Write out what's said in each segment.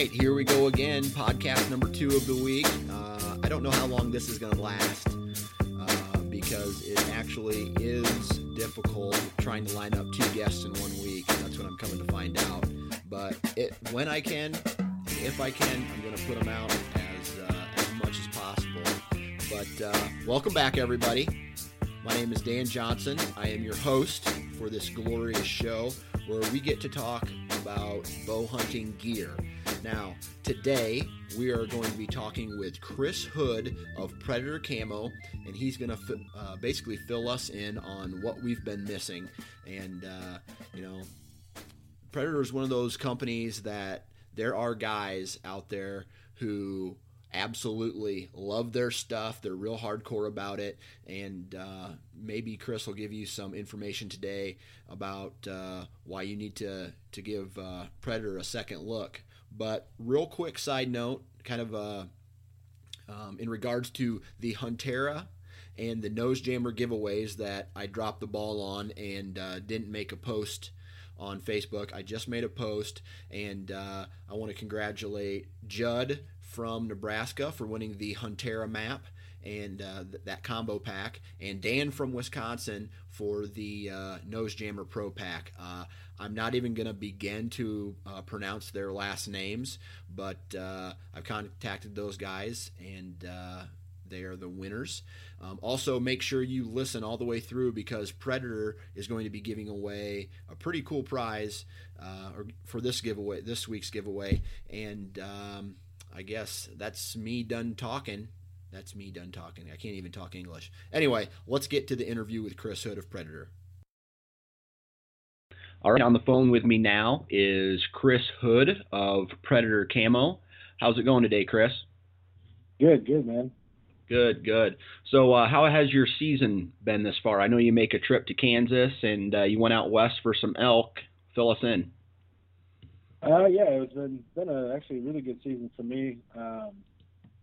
Right, here we go again. Podcast number two of the week. Uh, I don't know how long this is going to last uh, because it actually is difficult trying to line up two guests in one week. That's what I'm coming to find out. But it, when I can, if I can, I'm going to put them out as uh, as much as possible. But uh, welcome back, everybody. My name is Dan Johnson. I am your host for this glorious show where we get to talk about bow hunting gear. Now, today we are going to be talking with Chris Hood of Predator Camo, and he's going to fi- uh, basically fill us in on what we've been missing. And, uh, you know, Predator is one of those companies that there are guys out there who absolutely love their stuff. They're real hardcore about it, and uh, maybe Chris will give you some information today about uh, why you need to to give uh, Predator a second look. But real quick side note, kind of uh, um, in regards to the Huntera and the nose jammer giveaways that I dropped the ball on and uh, didn't make a post on Facebook. I just made a post, and uh, I want to congratulate Judd from Nebraska for winning the Huntera map and uh, th- that combo pack, and Dan from Wisconsin for the uh, Nose Jammer Pro pack. Uh, I'm not even going to begin to uh, pronounce their last names, but uh, I've contacted those guys, and uh, they are the winners. Um, also, make sure you listen all the way through because Predator is going to be giving away a pretty cool prize uh, or for this giveaway, this week's giveaway. And um, I guess that's me done talking. That's me done talking. I can't even talk English. Anyway, let's get to the interview with Chris Hood of Predator. All right, on the phone with me now is Chris Hood of Predator Camo. How's it going today, Chris? Good, good, man. Good, good. So, uh, how has your season been this far? I know you make a trip to Kansas and uh, you went out west for some elk. Fill us in. Uh, yeah, it's been been a actually really good season for me. Um,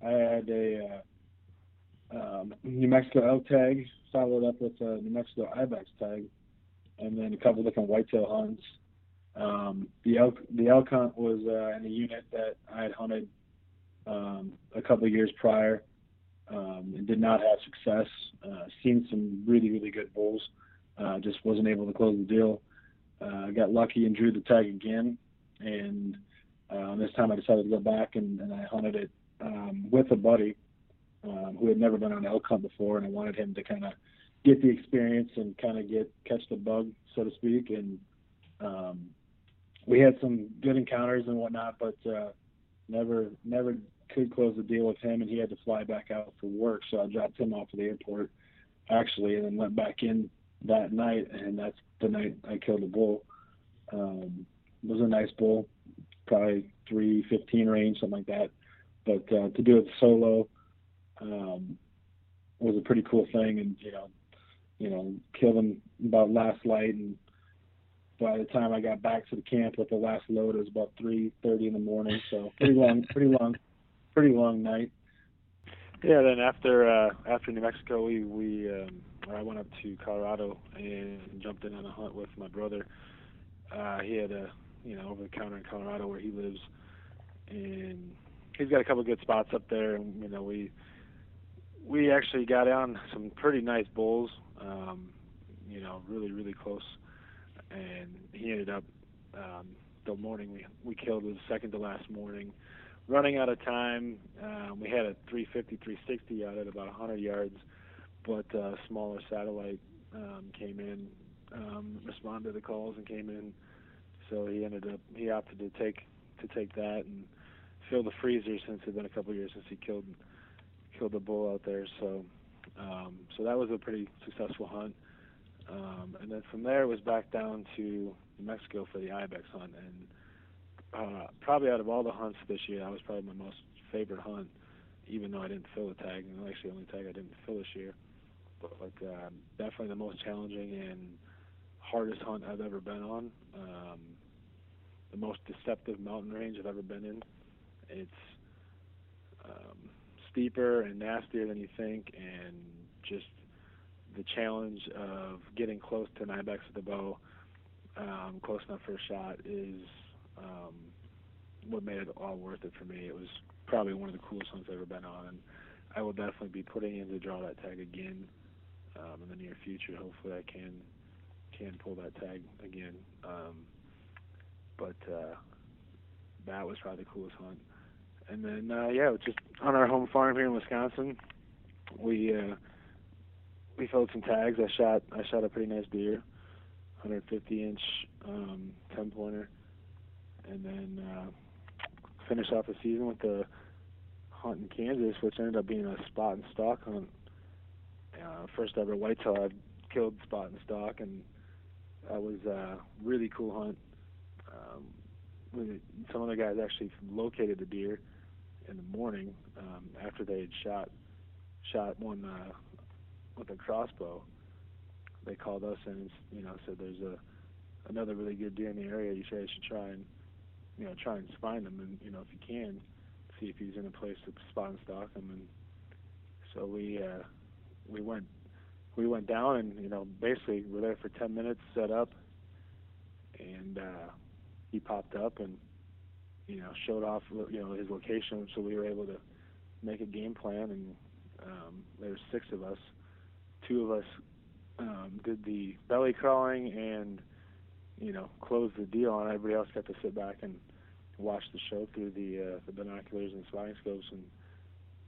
I had a uh, um, New Mexico elk tag followed up with a New Mexico ibex tag, and then a couple different whitetail hunts. Um, the elk the elk hunt was uh, in a unit that I had hunted um, a couple of years prior um, and did not have success. Uh, seen some really really good bulls, uh, just wasn't able to close the deal. Uh, I got lucky and drew the tag again, and uh, this time I decided to go back and, and I hunted it um, with a buddy um, who had never been on elk hunt before, and I wanted him to kind of get the experience and kind of get catch the bug, so to speak. And um, we had some good encounters and whatnot, but uh, never never could close the deal with him, and he had to fly back out for work. So I dropped him off at the airport actually, and then went back in that night, and that's the night I killed a bull. Um, it was a nice bull, probably 315 range, something like that. But uh, to do it solo um, was a pretty cool thing, and you know, you know, killed him about last light, and by the time I got back to the camp with the last load, it was about 3:30 in the morning. So pretty long, pretty long, pretty long night. Yeah. Then after uh, after New Mexico, we we um, I went up to Colorado and jumped in on a hunt with my brother. Uh, he had a you know over the counter in Colorado where he lives, and he's got a couple of good spots up there. And you know we we actually got on some pretty nice bulls. Um, you know, really really close, and he ended up um, the morning we we killed was second to last morning. Running out of time, um, we had a 350, 360 out at about 100 yards, but uh, smaller satellite um, came in, um, responded to the calls and came in. So he ended up he opted to take to take that and fill the freezer since it's been a couple of years since he killed killed the bull out there. So um, so that was a pretty successful hunt. Um, and then from there it was back down to New Mexico for the ibex hunt. And uh, probably out of all the hunts this year, that was probably my most favorite hunt, even though I didn't fill a tag. And actually, the only tag I didn't fill this year. But uh, definitely the most challenging and hardest hunt I've ever been on. Um, the most deceptive mountain range I've ever been in. It's um, steeper and nastier than you think, and just the challenge of getting close to an ibex with the bow, um, close enough for a shot, is um, what made it all worth it for me. It was probably one of the coolest hunts I've ever been on, and I will definitely be putting in to draw that tag again um, in the near future. Hopefully, I can can pull that tag again. Um, but uh, that was probably the coolest hunt. And then uh, yeah, just on our home farm here in Wisconsin, we uh, we filled some tags. I shot I shot a pretty nice deer, 150 inch um, 10 pointer, and then uh, finished off the season with the hunt in Kansas, which ended up being a spot and stalk hunt. Uh, first ever whitetail I killed spot and stalk, and that was a really cool hunt. Um, some other guys actually located the deer in the morning um, after they had shot shot one uh, with a crossbow. They called us and you know said there's a another really good deer in the area. You guys should try and you know try and find him and you know if you can see if he's in a place to spot and stalk him. And so we uh, we went we went down and you know basically we're there for 10 minutes set up and uh, he popped up and you know showed off you know his location so we were able to make a game plan and um, there were six of us. Two of us um, did the belly crawling and you know closed the deal and everybody else got to sit back and watch the show through the uh, the binoculars and spotting scopes and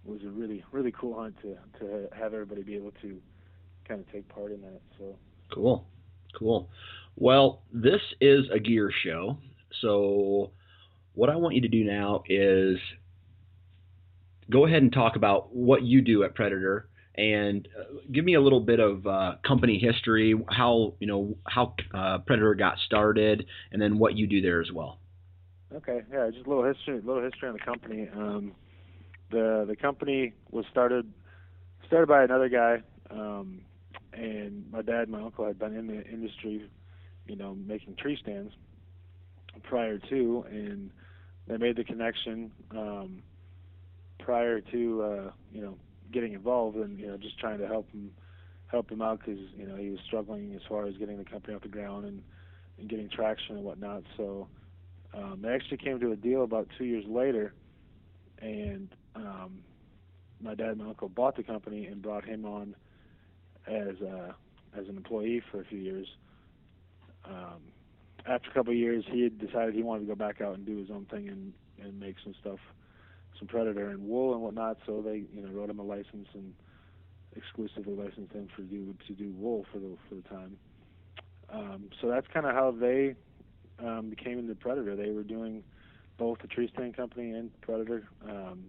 it was a really really cool hunt to to have everybody be able to kind of take part in that so. Cool. Cool. Well this is a gear show so what I want you to do now is go ahead and talk about what you do at Predator and uh, give me a little bit of uh, company history, how you know how uh, Predator got started, and then what you do there as well. Okay, yeah, just a little history, a little history on the company. Um, the the company was started started by another guy, um, and my dad and my uncle had been in the industry, you know, making tree stands prior to, and they made the connection um, prior to uh, you know getting involved and you know just trying to help him help him out because you know he was struggling as far as getting the company off the ground and and getting traction and whatnot. So um, they actually came to a deal about two years later, and um, my dad and my uncle bought the company and brought him on as a, as an employee for a few years. Um, after a couple of years, he had decided he wanted to go back out and do his own thing and and make some stuff some predator and wool and whatnot. So they, you know, wrote him a license and exclusively licensed him for do to do wool for the for the time. Um, so that's kind of how they um, became into Predator. They were doing both the tree stand company and Predator um,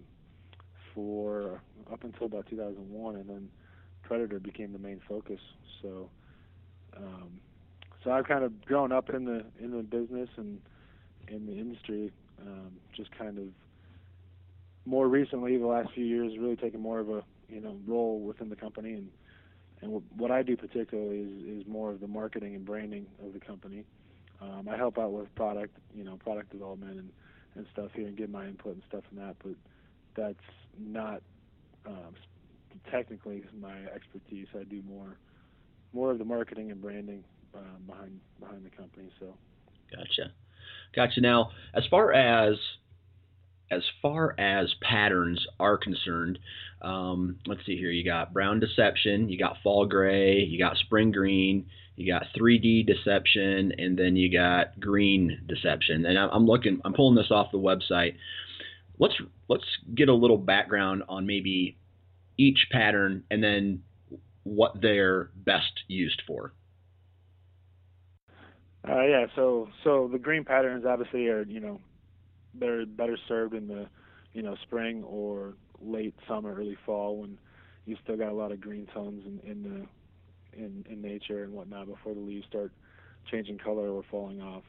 for up until about 2001, and then Predator became the main focus. So, um, so I've kind of grown up in the in the business and in the industry, um, just kind of more recently, the last few years, really taken more of a you know role within the company, and and what I do particularly is is more of the marketing and branding of the company. Um, I help out with product, you know, product development and and stuff here, and give my input and stuff in that. But that's not um, technically my expertise. I do more more of the marketing and branding um, behind behind the company. So. Gotcha, gotcha. Now, as far as as far as patterns are concerned, um, let's see here. You got brown deception, you got fall gray, you got spring green, you got 3D deception, and then you got green deception. And I'm looking, I'm pulling this off the website. Let's let's get a little background on maybe each pattern and then what they're best used for. Uh, yeah, so so the green patterns obviously are you know they're better served in the you know spring or late summer, early fall when you still got a lot of green tones in, in the in in nature and whatnot before the leaves start changing color or falling off.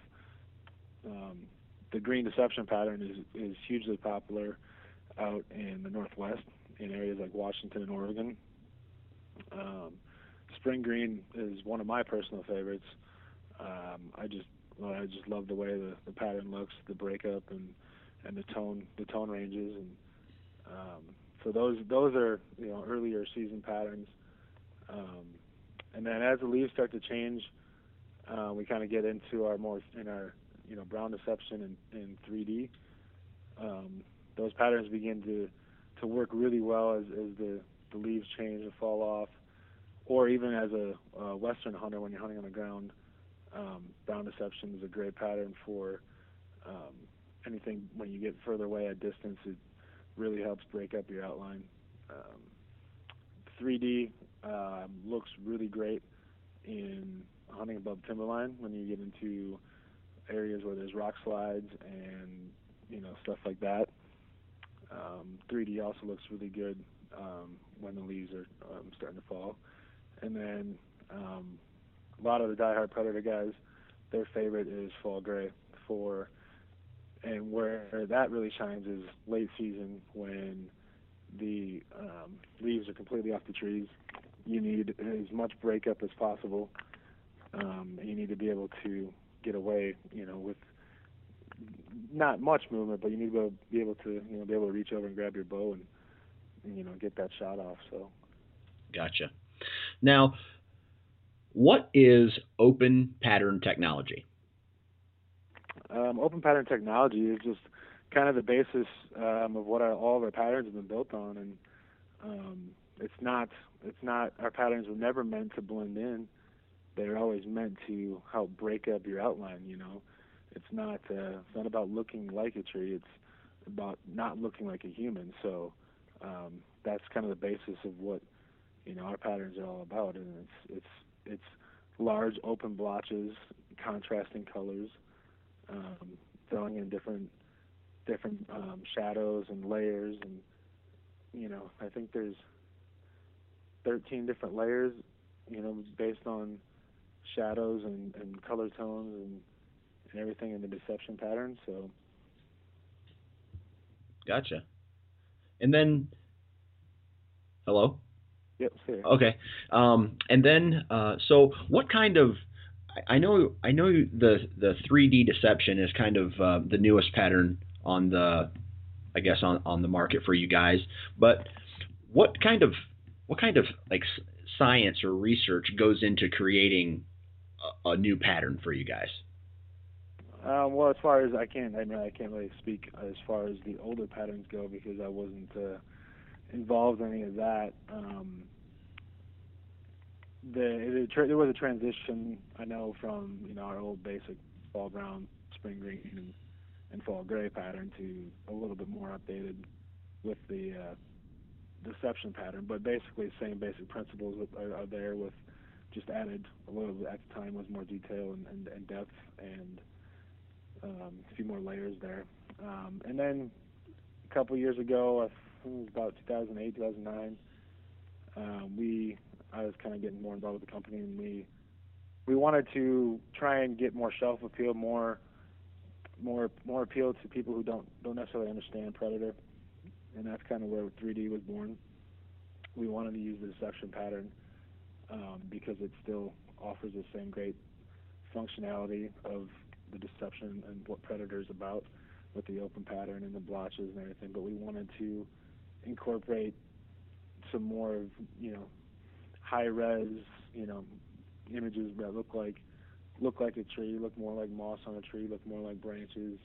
Um, the green deception pattern is is hugely popular out in the northwest in areas like Washington and Oregon. Um, spring green is one of my personal favorites. Um, I just well, I just love the way the, the pattern looks, the breakup, and and the tone the tone ranges, and um, so those those are you know earlier season patterns. Um, and then as the leaves start to change, uh, we kind of get into our more in our you know brown deception and in 3D. Um, those patterns begin to to work really well as, as the, the leaves change and fall off, or even as a, a western hunter when you're hunting on the ground um, brown deception is a great pattern for um, anything when you get further away at distance. It really helps break up your outline. Um, 3D um, looks really great in hunting above timberline when you get into areas where there's rock slides and you know stuff like that. Um, 3D also looks really good um, when the leaves are um, starting to fall. And then um, a lot of the diehard predator guys, their favorite is fall gray for, and where that really shines is late season when the um, leaves are completely off the trees. You need as much breakup as possible. Um, you need to be able to get away, you know, with not much movement, but you need to be able to, you know, be able to reach over and grab your bow and, and you know, get that shot off. So. Gotcha. Now, what is open pattern technology? Um, open pattern technology is just kind of the basis um, of what our, all of our patterns have been built on, and um, it's not it's not our patterns were never meant to blend in. They're always meant to help break up your outline. You know, it's not uh, it's not about looking like a tree. It's about not looking like a human. So um, that's kind of the basis of what you know our patterns are all about, and it's it's it's large open blotches, contrasting colors, um, throwing in different different um, shadows and layers, and you know I think there's 13 different layers, you know, based on shadows and, and color tones and, and everything in the deception pattern. So. Gotcha. And then, hello. Yep. Okay. Um, and then, uh, so what kind of I know I know the the 3D deception is kind of uh, the newest pattern on the I guess on, on the market for you guys. But what kind of what kind of like science or research goes into creating a, a new pattern for you guys? Um, well, as far as I can't, I mean, I can't really speak as far as the older patterns go because I wasn't uh, involved in any of that. Um, the, the there was a transition I know from you know our old basic fall brown, spring green, and, and fall gray pattern to a little bit more updated with the uh, deception pattern. But basically, the same basic principles are, are there with just added a little bit at the time was more detail and, and, and depth and um, a few more layers there. Um, and then a couple years ago, I it was about 2008, 2009, um, we I was kind of getting more involved with the company, and we we wanted to try and get more shelf appeal, more more more appeal to people who don't don't necessarily understand Predator, and that's kind of where 3D was born. We wanted to use the deception pattern um, because it still offers the same great functionality of the deception and what Predator is about with the open pattern and the blotches and everything, but we wanted to incorporate some more of you know high res you know images that look like look like a tree, look more like moss on a tree, look more like branches,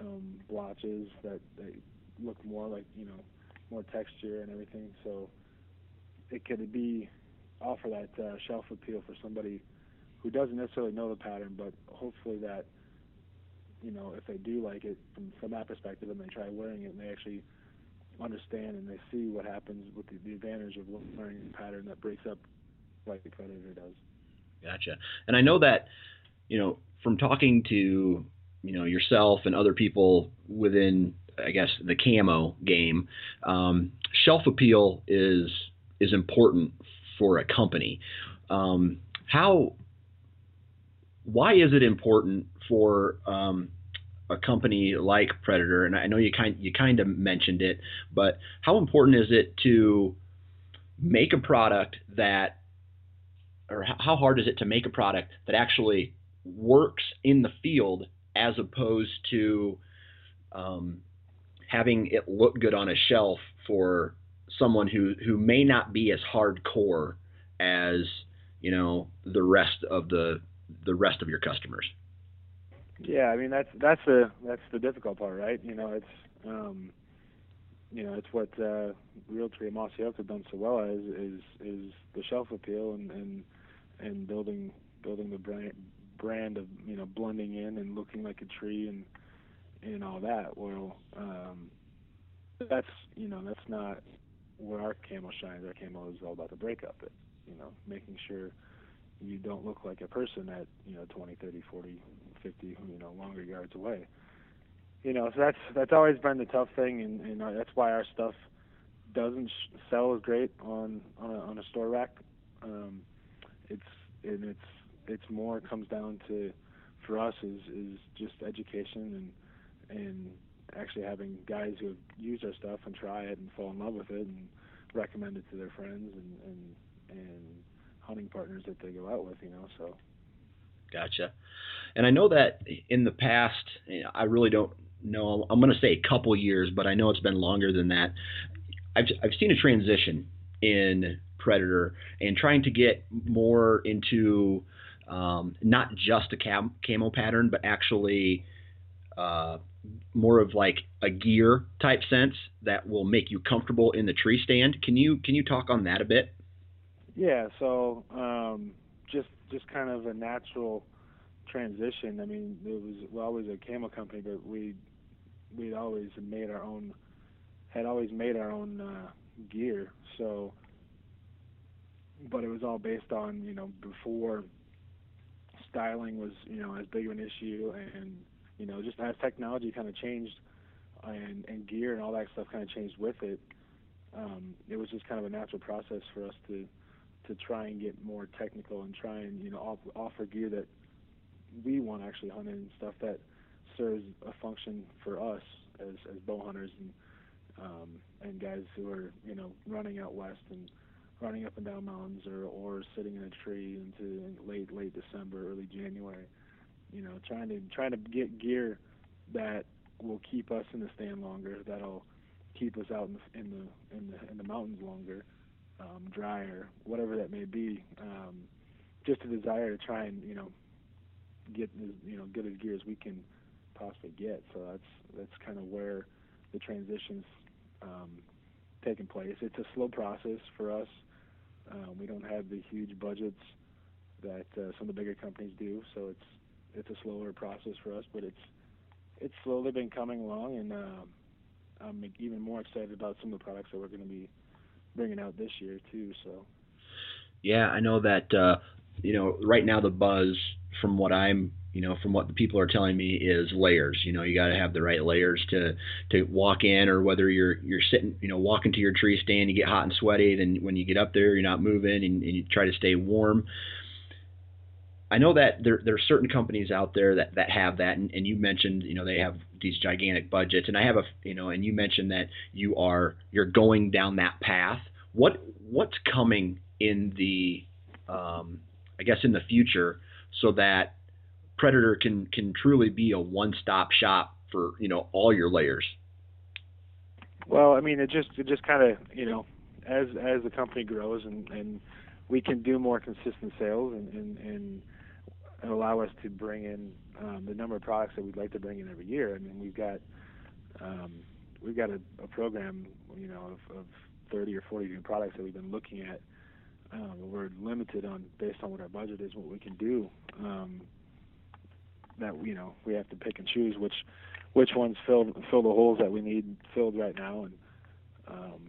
um, blotches that they look more like you know more texture and everything. So it could be offer that uh, shelf appeal for somebody who doesn't necessarily know the pattern, but hopefully that you know if they do like it from from that perspective and they try wearing it and they actually understand and they see what happens with the, the advantage of learning a pattern that breaks up like the predator does. Gotcha. And I know that, you know, from talking to, you know, yourself and other people within, I guess, the camo game, um, shelf appeal is is important for a company. Um, how, why is it important for um, a company like Predator? And I know you kind you kind of mentioned it, but how important is it to make a product that or how hard is it to make a product that actually works in the field as opposed to um, having it look good on a shelf for someone who who may not be as hardcore as you know the rest of the the rest of your customers. Yeah, I mean that's that's the that's the difficult part, right? You know, it's um, you know it's what uh, Realtree and Mossy have done so well as is is the shelf appeal and and and building building the brand brand of you know blending in and looking like a tree and and all that. Well, um, that's you know that's not where our camo shines. Our camo is all about the breakup. It you know making sure you don't look like a person at you know 20, 30, 40, 50 you know longer yards away. You know, so that's that's always been the tough thing, and, and that's why our stuff doesn't sell as great on on a, on a store rack. Um, it's and it's it's more comes down to for us is is just education and and actually having guys who have used our stuff and try it and fall in love with it and recommend it to their friends and and and hunting partners that they go out with, you know. So. Gotcha. And I know that in the past, you know, I really don't know. I'm going to say a couple years, but I know it's been longer than that. I've I've seen a transition in Predator and trying to get more into um, not just a cam- camo pattern, but actually uh, more of like a gear type sense that will make you comfortable in the tree stand. Can you can you talk on that a bit? Yeah. So um, just just kind of a natural transition. I mean, it was always a camo company, but we we always made our own had always made our own uh, gear. So but it was all based on you know before styling was you know as big of an issue and you know just as technology kind of changed and and gear and all that stuff kind of changed with it um, it was just kind of a natural process for us to to try and get more technical and try and you know offer gear that we want actually hunt in stuff that serves a function for us as as bow hunters and um, and guys who are you know running out west and running up and down mountains or or sitting in a tree into late late December, early January. You know, trying to trying to get gear that will keep us in the stand longer. That'll keep us out in the in the in the, in the mountains longer, um, drier, whatever that may be. Um, just a desire to try and you know get as you know good as gear as we can possibly get. So that's that's kind of where the transitions um, taking place. It's a slow process for us. Um, we don't have the huge budgets that uh, some of the bigger companies do, so it's it's a slower process for us, but it's it's slowly been coming along, and uh, I'm even more excited about some of the products that we're going to be bringing out this year too. So. Yeah, I know that. Uh, you know, right now the buzz from what I'm you know, from what the people are telling me, is layers. You know, you got to have the right layers to to walk in, or whether you're you're sitting, you know, walking to your tree stand, you get hot and sweaty. Then when you get up there, you're not moving, and, and you try to stay warm. I know that there there are certain companies out there that, that have that, and, and you mentioned, you know, they have these gigantic budgets, and I have a, you know, and you mentioned that you are you're going down that path. What what's coming in the, um, I guess, in the future, so that Predator can can truly be a one stop shop for you know all your layers. Well, I mean, it just it just kind of you know as as the company grows and and we can do more consistent sales and and, and allow us to bring in um, the number of products that we'd like to bring in every year. I mean, we've got um, we've got a, a program, you know, of, of 30 or 40 new products that we've been looking at. Um, we're limited on based on what our budget is, what we can do. Um, that you know we have to pick and choose which which ones fill fill the holes that we need filled right now, and um,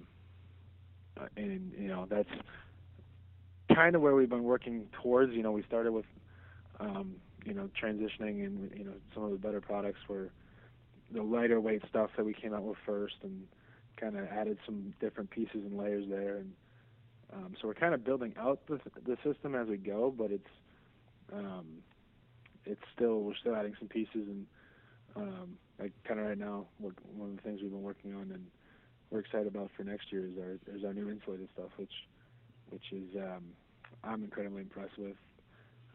uh, and you know that's kind of where we've been working towards. You know, we started with um, you know transitioning and you know some of the better products were the lighter weight stuff that we came out with first, and kind of added some different pieces and layers there, and um, so we're kind of building out the the system as we go, but it's um, it's still we're still adding some pieces and um, like kind of right now one of the things we've been working on and we're excited about for next year is our is our new insulated stuff which which is um, I'm incredibly impressed with.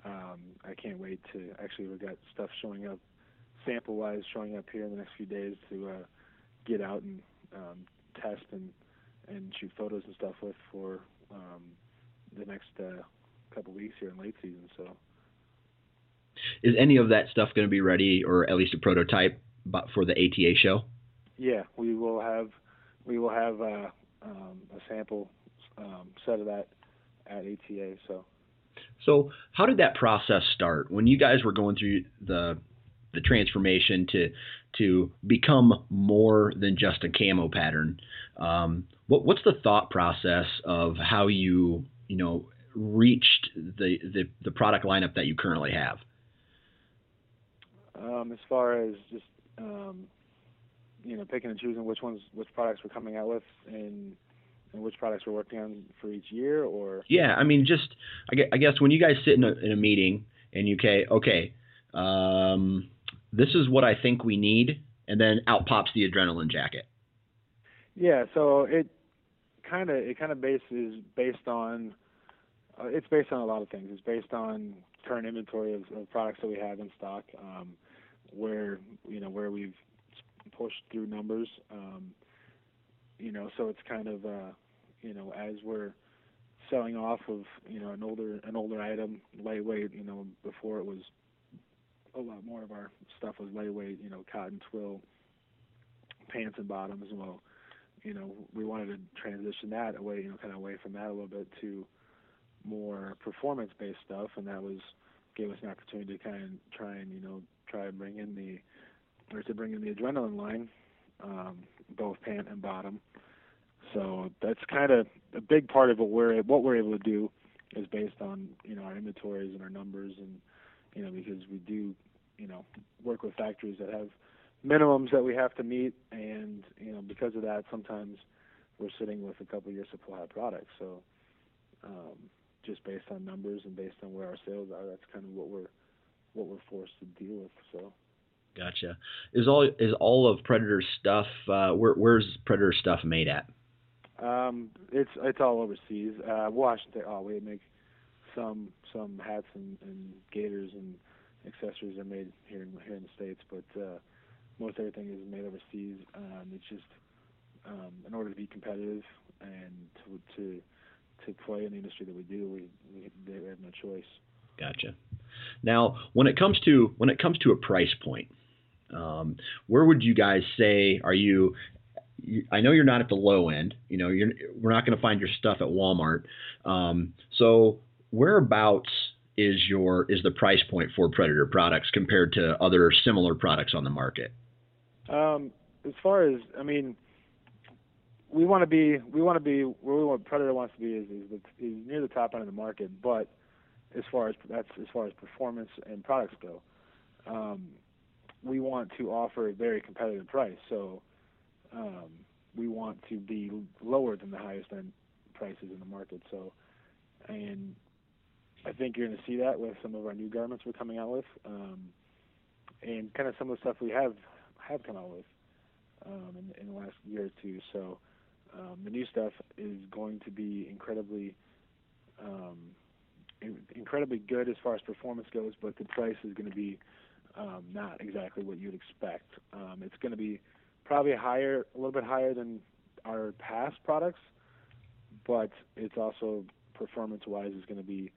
Um, I can't wait to actually we've got stuff showing up sample wise showing up here in the next few days to uh, get out and um, test and and shoot photos and stuff with for um, the next uh, couple weeks here in late season. So is any of that stuff going to be ready, or at least a prototype, but for the ATA show? Yeah, we will have we will have uh, um, a sample um, set of that at ATA. So. So how did that process start when you guys were going through the the transformation to to become more than just a camo pattern? Um, what, what's the thought process of how you you know reached the, the the product lineup that you currently have? um, as far as just um, you know picking and choosing which ones which products we're coming out with and and which products we're working on for each year or yeah i mean just i guess when you guys sit in a, in a meeting and you okay okay um, this is what i think we need and then out pops the adrenaline jacket yeah so it kind of it kind of bases based on uh, it's based on a lot of things it's based on current inventory of, of products that we have in stock um, where you know where we've pushed through numbers. Um, you know, so it's kind of uh, you know as we're selling off of you know an older an older item, lightweight. You know, before it was a lot more of our stuff was lightweight. You know, cotton twill pants and bottoms. As well, you know, we wanted to transition that away. You know, kind of away from that a little bit to more performance based stuff, and that was gave us an opportunity to kind of try and you know try and bring in the or to bring in the adrenaline line, um, both pant and bottom. So that's kind of a big part of what we're what we're able to do is based on you know our inventories and our numbers and you know because we do you know work with factories that have minimums that we have to meet and you know because of that sometimes we're sitting with a couple years supply of products so um, just based on numbers and based on where our sales are that's kind of what we're what we're forced to deal with. So. Gotcha. Is all is all of Predator stuff? Uh, where, where's Predator stuff made at? Um, it's it's all overseas. Uh, Washington. Oh, we make some some hats and, and gaiters and accessories are made here in here in the states, but uh, most everything is made overseas. Um, it's just um, in order to be competitive and to to to play in the industry that we do, we we, we have no choice. Gotcha. Now, when it comes to when it comes to a price point, um, where would you guys say are you? I know you're not at the low end. You know, you're we're not going to find your stuff at Walmart. Um, so whereabouts is your is the price point for Predator products compared to other similar products on the market? Um, as far as I mean, we want to be we want to be where we want Predator wants to be is is, the, is near the top end of the market, but as far as that's as far as performance and products go. Um, we want to offer a very competitive price, so um, we want to be lower than the highest end prices in the market. So, and I think you're going to see that with some of our new garments we're coming out with, um, and kind of some of the stuff we have have come out with um, in, in the last year or two. So, um, the new stuff is going to be incredibly um, incredibly good as far as performance goes, but the price is going to be um, not exactly what you'd expect. Um, it's going to be probably higher, a little bit higher than our past products, but it's also performance-wise is going to be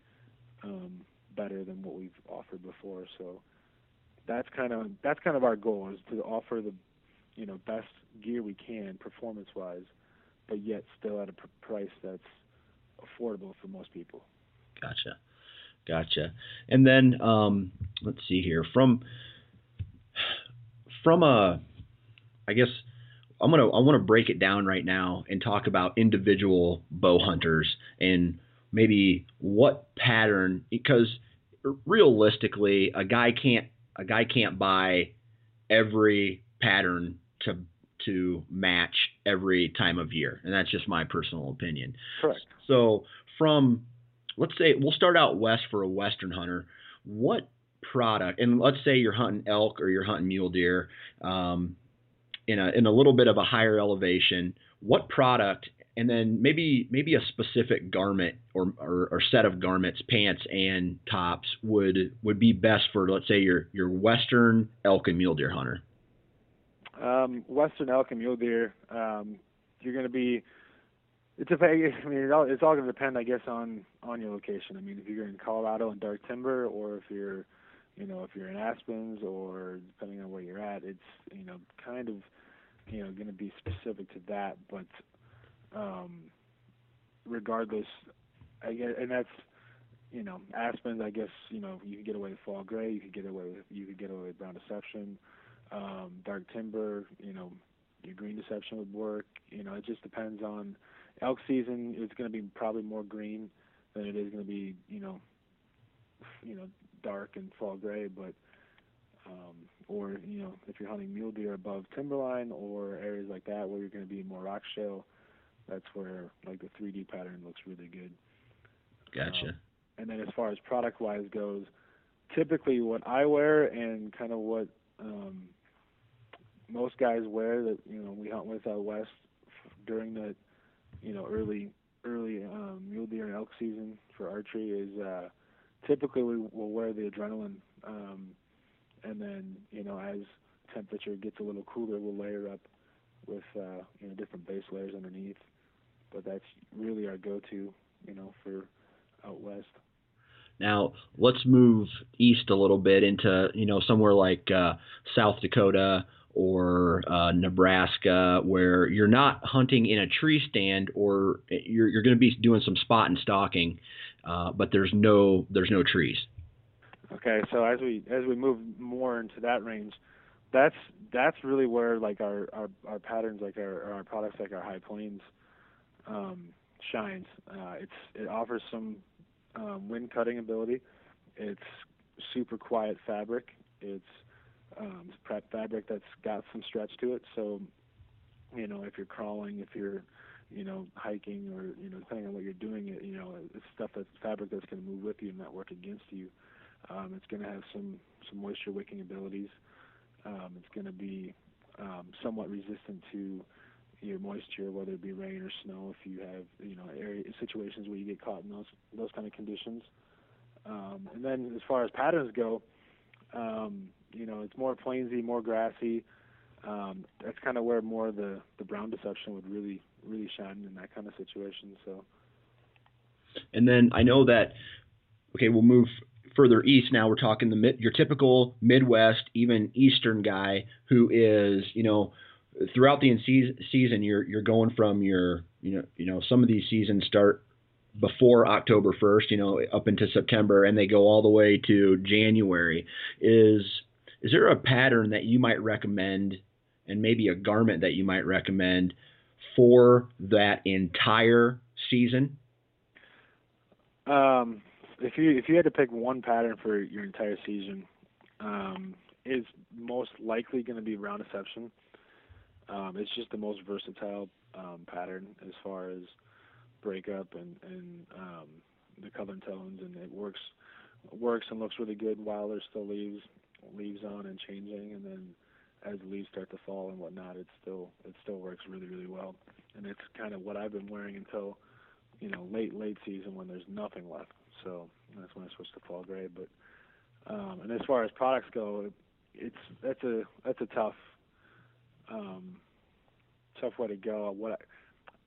better than what we've offered before. So that's kind of that's kind of our goal is to offer the you know best gear we can performance-wise, but yet still at a pr- price that's affordable for most people. Gotcha. Gotcha. And then um, let's see here from from a I guess I'm gonna I want to break it down right now and talk about individual bow hunters and maybe what pattern because realistically a guy can't a guy can't buy every pattern to to match every time of year and that's just my personal opinion. Correct. So from let's say we'll start out west for a western hunter. What product? And let's say you're hunting elk or you're hunting mule deer um, in a in a little bit of a higher elevation. What product? And then maybe maybe a specific garment or, or, or set of garments, pants and tops would would be best for let's say your your western elk and mule deer hunter. Um, western elk and mule deer, um, you're going to be it's a, I mean, it all, it's all going to depend, I guess, on on your location. I mean, if you're in Colorado and dark timber, or if you're, you know, if you're in Aspens, or depending on where you're at, it's you know kind of, you know, going to be specific to that. But um, regardless, I guess, and that's, you know, Aspens. I guess you know you could get away with fall gray, you could get away with you could get away with brown deception, um, dark timber. You know, your green deception would work. You know, it just depends on elk season It's going to be probably more green than it is going to be, you know, you know, dark and fall gray. But um, or you know, if you're hunting mule deer above timberline or areas like that where you're going to be more rock shale, that's where like the 3D pattern looks really good. Gotcha. Um, and then as far as product wise goes, typically what I wear and kind of what um, most guys wear that you know we hunt with out west during the you know early early um, mule deer and elk season for archery is uh, typically we will wear the adrenaline, um, and then you know as temperature gets a little cooler, we'll layer up with uh, you know different base layers underneath. But that's really our go-to, you know, for out west. Now let's move east a little bit into you know somewhere like uh, South Dakota or uh, Nebraska, where you're not hunting in a tree stand, or you're, you're going to be doing some spot and stalking, uh, but there's no there's no trees. Okay, so as we as we move more into that range, that's that's really where like our our, our patterns, like our our products, like our high plains, um, shines. Uh, it's it offers some um, wind cutting ability. It's super quiet fabric. It's um, prep fabric that's got some stretch to it. So, you know, if you're crawling, if you're, you know, hiking, or you know, depending on what you're doing, it you know, it's stuff that's fabric that's going to move with you and not work against you. Um, it's going to have some some moisture wicking abilities. Um, it's going to be um, somewhat resistant to your moisture, whether it be rain or snow. If you have you know area situations where you get caught in those those kind of conditions. Um, and then as far as patterns go, um, you know, it's more plainsy, more grassy. Um, that's kind of where more the the brown deception would really really shine in that kind of situation. So. And then I know that. Okay, we'll move further east now. We're talking the your typical Midwest, even Eastern guy who is, you know, throughout the season, you're you're going from your, you know, you know, some of these seasons start before October 1st, you know, up into September, and they go all the way to January. Is is there a pattern that you might recommend, and maybe a garment that you might recommend for that entire season? Um, if you if you had to pick one pattern for your entire season, um, is most likely going to be brown deception. Um, it's just the most versatile um, pattern as far as breakup and and um, the color and tones, and it works works and looks really good while there's still leaves leaves on and changing, and then as the leaves start to fall and whatnot, it still it still works really really well. And it's kind of what I've been wearing until you know late late season when there's nothing left. so that's when I switched to fall gray. But um, and as far as products go, it's that's a that's a tough um, tough way to go. What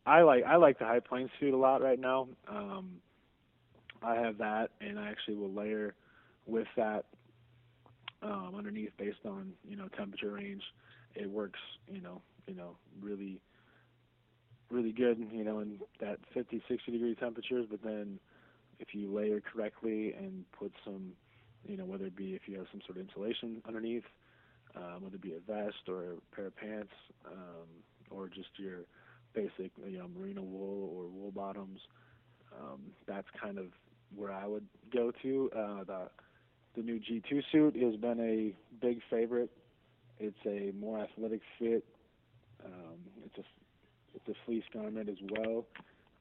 I, I like I like the high plains suit a lot right now. Um, I have that, and I actually will layer with that um, underneath based on you know temperature range. It works, you know, you know, really, really good, you know, in that 50, 60 degree temperatures. But then, if you layer correctly and put some, you know, whether it be if you have some sort of insulation underneath, um, whether it be a vest or a pair of pants, um, or just your basic, you know, merino wool or wool bottoms. Um, that's kind of where I would go to. Uh, the the new G2 suit has been a big favorite. It's a more athletic fit. Um, it's a it's a fleece garment as well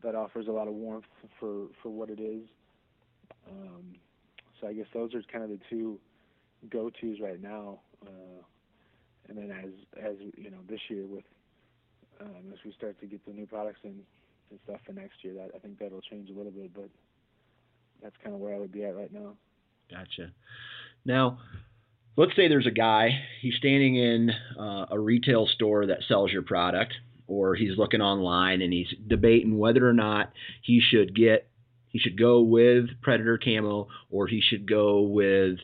that offers a lot of warmth for for what it is. Um, so I guess those are kind of the two go-tos right now. Uh, and then as as you know this year with um, as we start to get the new products in and stuff for next year, that I think that'll change a little bit, but that's kind of where I would be at right now. Gotcha. Now, let's say there's a guy, he's standing in uh, a retail store that sells your product, or he's looking online and he's debating whether or not he should get, he should go with Predator Camo or he should go with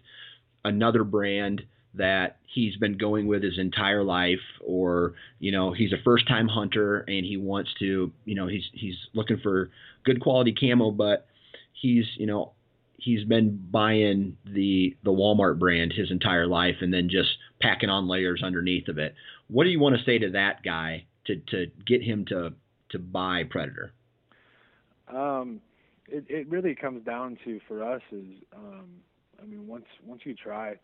another brand that he's been going with his entire life or you know he's a first time hunter and he wants to you know he's he's looking for good quality camo but he's you know he's been buying the the Walmart brand his entire life and then just packing on layers underneath of it. What do you want to say to that guy to to get him to to buy Predator? Um, it it really comes down to for us is um, I mean once once you try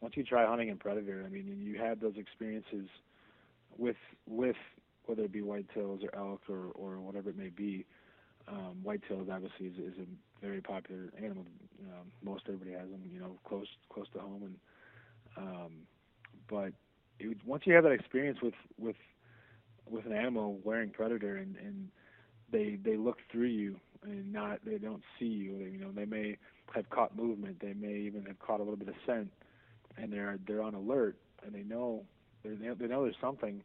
once you try hunting in Predator, I mean and you have those experiences with with whether it be whitetails or elk or or whatever it may be. Um, whitetails obviously is, is a very popular animal. Um, most everybody has them, you know, close close to home. And um, but it, once you have that experience with with with an animal wearing predator and and they they look through you and not they don't see you. They, you know, they may have caught movement. They may even have caught a little bit of scent, and they're they're on alert and they know they they know there's something,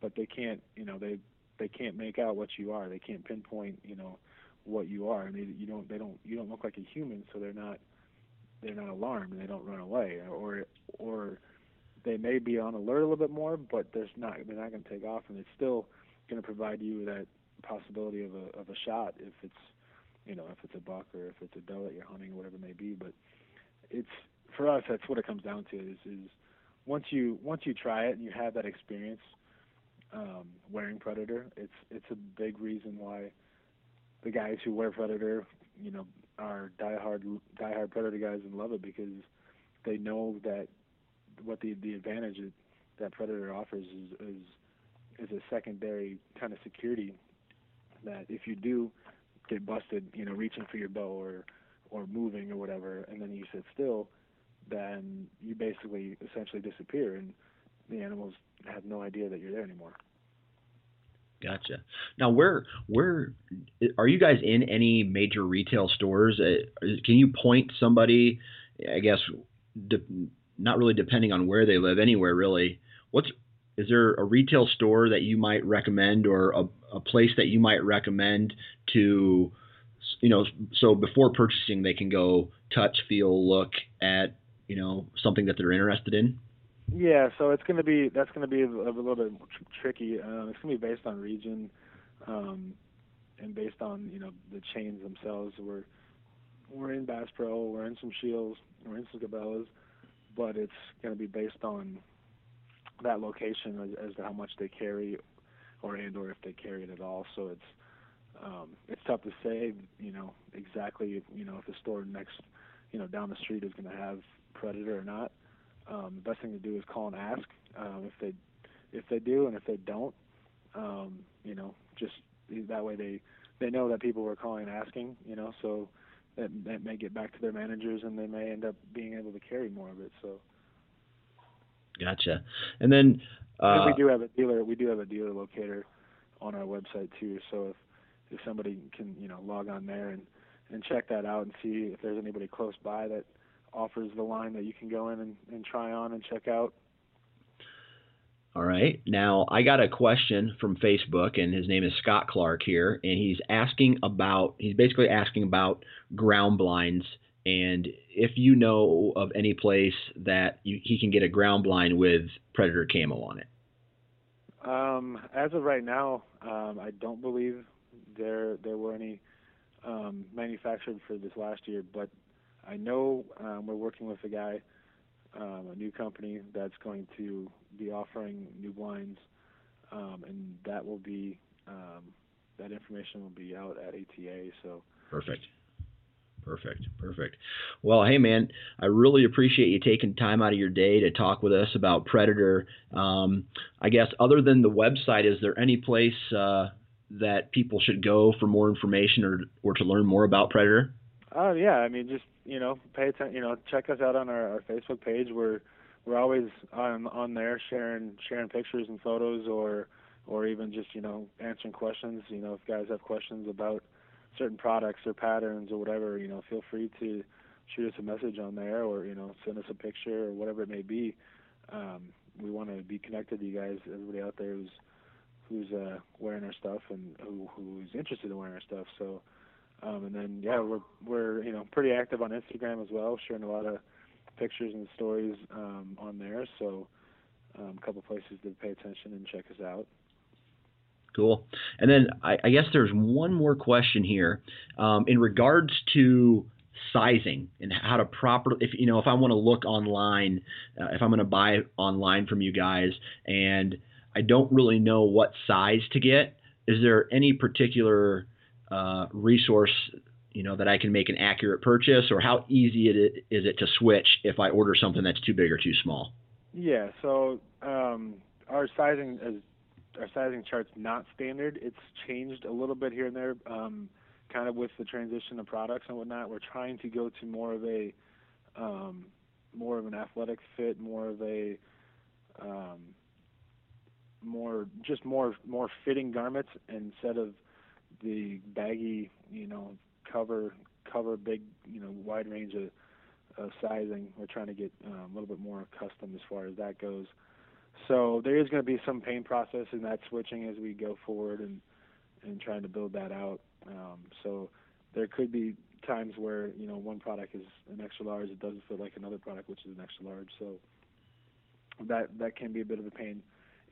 but they can't you know they they can't make out what you are. They can't pinpoint you know what you are. and they, you don't they don't you don't look like a human, so they're not they're not alarmed and they don't run away, or or they may be on alert a little bit more, but there's not they're not going to take off, and it's still going to provide you that possibility of a of a shot if it's you know if it's a buck or if it's a doe that you're hunting or whatever it may be. But it's for us that's what it comes down to is is once you once you try it and you have that experience um, wearing predator, it's it's a big reason why the guys who wear Predator, you know, are diehard diehard Predator guys and love it because they know that what the the advantage that Predator offers is is is a secondary kind of security that if you do get busted, you know, reaching for your bow or or moving or whatever, and then you sit still, then you basically essentially disappear, and the animals have no idea that you're there anymore. Gotcha. Now, where where are you guys in any major retail stores? Uh, can you point somebody? I guess de- not really depending on where they live, anywhere really. What's is there a retail store that you might recommend, or a, a place that you might recommend to, you know, so before purchasing they can go touch, feel, look at, you know, something that they're interested in? Yeah, so it's going to be that's going to be a, a little bit tr- tricky. Uh, it's going to be based on region, um, and based on you know the chains themselves. We're we're in Bass Pro, we're in some Scheels, we're in some Cabela's, but it's going to be based on that location as, as to how much they carry, or and or if they carry it at all. So it's um, it's tough to say, you know, exactly, you know, if the store next, you know, down the street is going to have Predator or not um, the best thing to do is call and ask um, if they if they do and if they don't um, you know just that way they they know that people were calling and asking you know so that that may get back to their managers and they may end up being able to carry more of it so. Gotcha. And then uh, and we do have a dealer we do have a dealer locator on our website too so if if somebody can you know log on there and and check that out and see if there's anybody close by that offers the line that you can go in and, and try on and check out. All right. Now, I got a question from Facebook, and his name is Scott Clark here, and he's asking about, he's basically asking about ground blinds and if you know of any place that you, he can get a ground blind with Predator camo on it. Um, as of right now, um, I don't believe there there were any um, manufactured for this last year, but I know um, we're working with a guy, um, a new company that's going to be offering new blinds, um, and that will be um, that information will be out at ATA. So perfect. Perfect. Perfect. Well, hey, man, I really appreciate you taking time out of your day to talk with us about Predator. Um, I guess, other than the website, is there any place uh, that people should go for more information or, or to learn more about Predator? Oh, uh, yeah. I mean, just, you know, pay attention, you know, check us out on our, our Facebook page. We're, we're always on, on there sharing, sharing pictures and photos or, or even just, you know, answering questions. You know, if guys have questions about, certain products or patterns or whatever, you know, feel free to shoot us a message on there or you know send us a picture or whatever it may be. Um, we want to be connected to you guys, everybody out there who's who's uh, wearing our stuff and who who's interested in wearing our stuff. So, um, and then yeah, we're we're you know pretty active on Instagram as well, sharing a lot of pictures and stories um, on there. So, um, a couple places to pay attention and check us out. Cool. And then I, I, guess there's one more question here um, in regards to sizing and how to properly if you know if I want to look online uh, if I'm going to buy online from you guys and I don't really know what size to get is there any particular uh, resource you know that I can make an accurate purchase or how easy it is it to switch if I order something that's too big or too small yeah so um, our sizing is our sizing chart's not standard. It's changed a little bit here and there, um, kind of with the transition of products and whatnot. We're trying to go to more of a um, more of an athletic fit, more of a um, more just more more fitting garments instead of the baggy, you know, cover cover big, you know, wide range of, of sizing. We're trying to get um, a little bit more custom as far as that goes. So there is going to be some pain process in that switching as we go forward and and trying to build that out. Um, so there could be times where you know one product is an extra large, it doesn't feel like another product which is an extra large. So that that can be a bit of a pain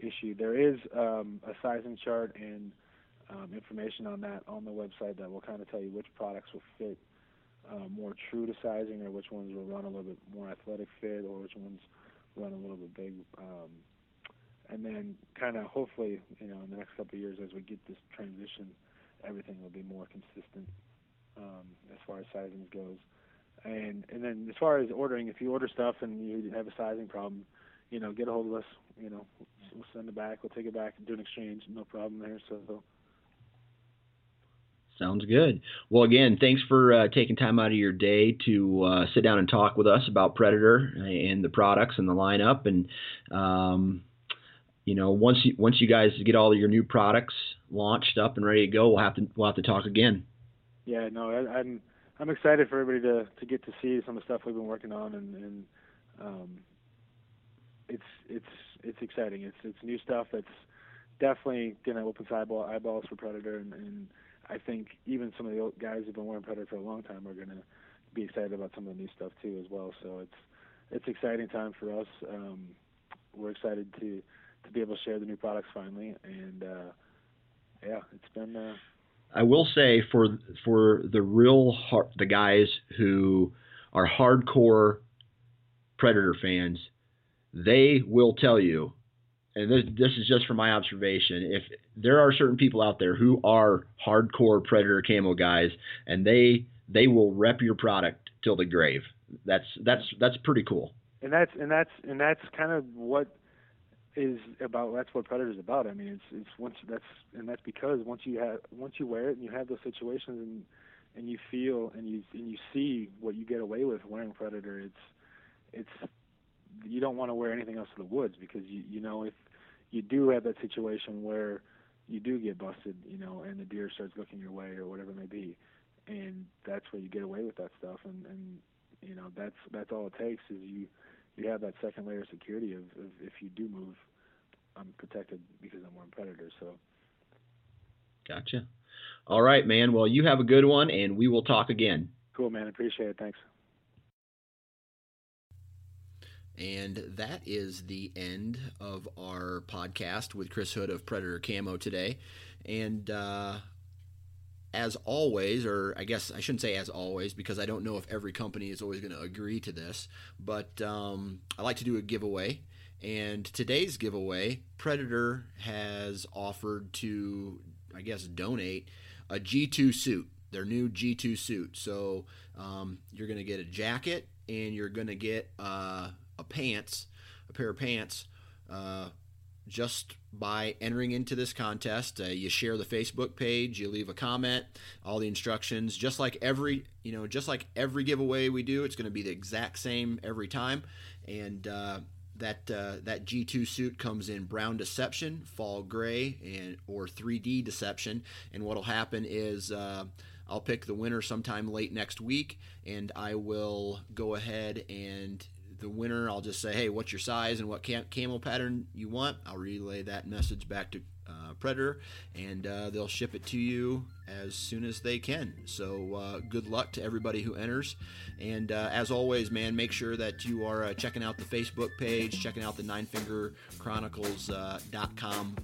issue. There is um, a sizing chart and um, information on that on the website that will kind of tell you which products will fit uh, more true to sizing or which ones will run a little bit more athletic fit or which ones run a little bit big. Um, and then kind of hopefully, you know, in the next couple of years as we get this transition, everything will be more consistent um, as far as sizing goes. And and then as far as ordering, if you order stuff and you have a sizing problem, you know, get a hold of us. You know, we'll send it back. We'll take it back and do an exchange. No problem there. So. Sounds good. Well, again, thanks for uh, taking time out of your day to uh, sit down and talk with us about Predator and the products and the lineup. And um, you know, once you once you guys get all of your new products launched up and ready to go, we'll have to we'll have to talk again. Yeah, no, I, I'm I'm excited for everybody to to get to see some of the stuff we've been working on, and, and um, it's it's it's exciting. It's it's new stuff that's definitely gonna open eyeball, eyeballs for Predator, and, and I think even some of the old guys who've been wearing Predator for a long time are gonna be excited about some of the new stuff too as well. So it's it's exciting time for us. Um, we're excited to to be able to share the new products finally. And uh, yeah, it's been. Uh, I will say for for the real hard, the guys who are hardcore Predator fans, they will tell you, and this this is just from my observation. If there are certain people out there who are hardcore Predator camo guys, and they they will rep your product till the grave. That's that's that's pretty cool. And that's and that's and that's kind of what is about that's what predator is about i mean it's it's once that's and that's because once you have once you wear it and you have those situations and and you feel and you and you see what you get away with wearing predator it's it's you don't want to wear anything else to the woods because you you know if you do have that situation where you do get busted you know and the deer starts looking your way or whatever it may be and that's where you get away with that stuff. And and you know that's that's all it takes is you you have that second layer of security of, of if you do move, I'm protected because I'm one predator. So. Gotcha. All right, man. Well, you have a good one, and we will talk again. Cool, man. Appreciate it. Thanks. And that is the end of our podcast with Chris Hood of Predator Camo today. And uh, as always, or I guess I shouldn't say as always because I don't know if every company is always going to agree to this, but um, I like to do a giveaway. And today's giveaway, Predator has offered to, I guess, donate a G2 suit, their new G2 suit. So um, you're going to get a jacket and you're going to get uh, a pants, a pair of pants, uh, just by entering into this contest. Uh, you share the Facebook page, you leave a comment, all the instructions, just like every you know, just like every giveaway we do, it's going to be the exact same every time, and. Uh, that uh, that G2 suit comes in brown deception, fall gray, and or 3D deception. And what'll happen is uh, I'll pick the winner sometime late next week, and I will go ahead and the winner, I'll just say, hey, what's your size and what cam- camo pattern you want? I'll relay that message back to uh, Predator, and uh, they'll ship it to you as soon as they can. So uh, good luck to everybody who enters. And uh, as always, man, make sure that you are uh, checking out the Facebook page, checking out the ninefingerchronicles.com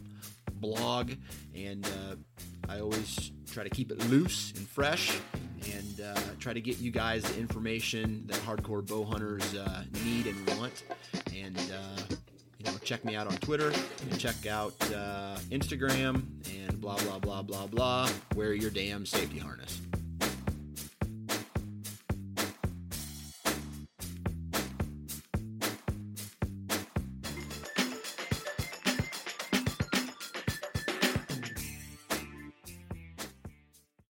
blog, and I always try to keep it loose and fresh and uh, try to get you guys the information that hardcore bow hunters uh, need and want. And uh, you know, check me out on Twitter and check out uh, Instagram and blah blah blah blah blah. Wear your damn safety harness.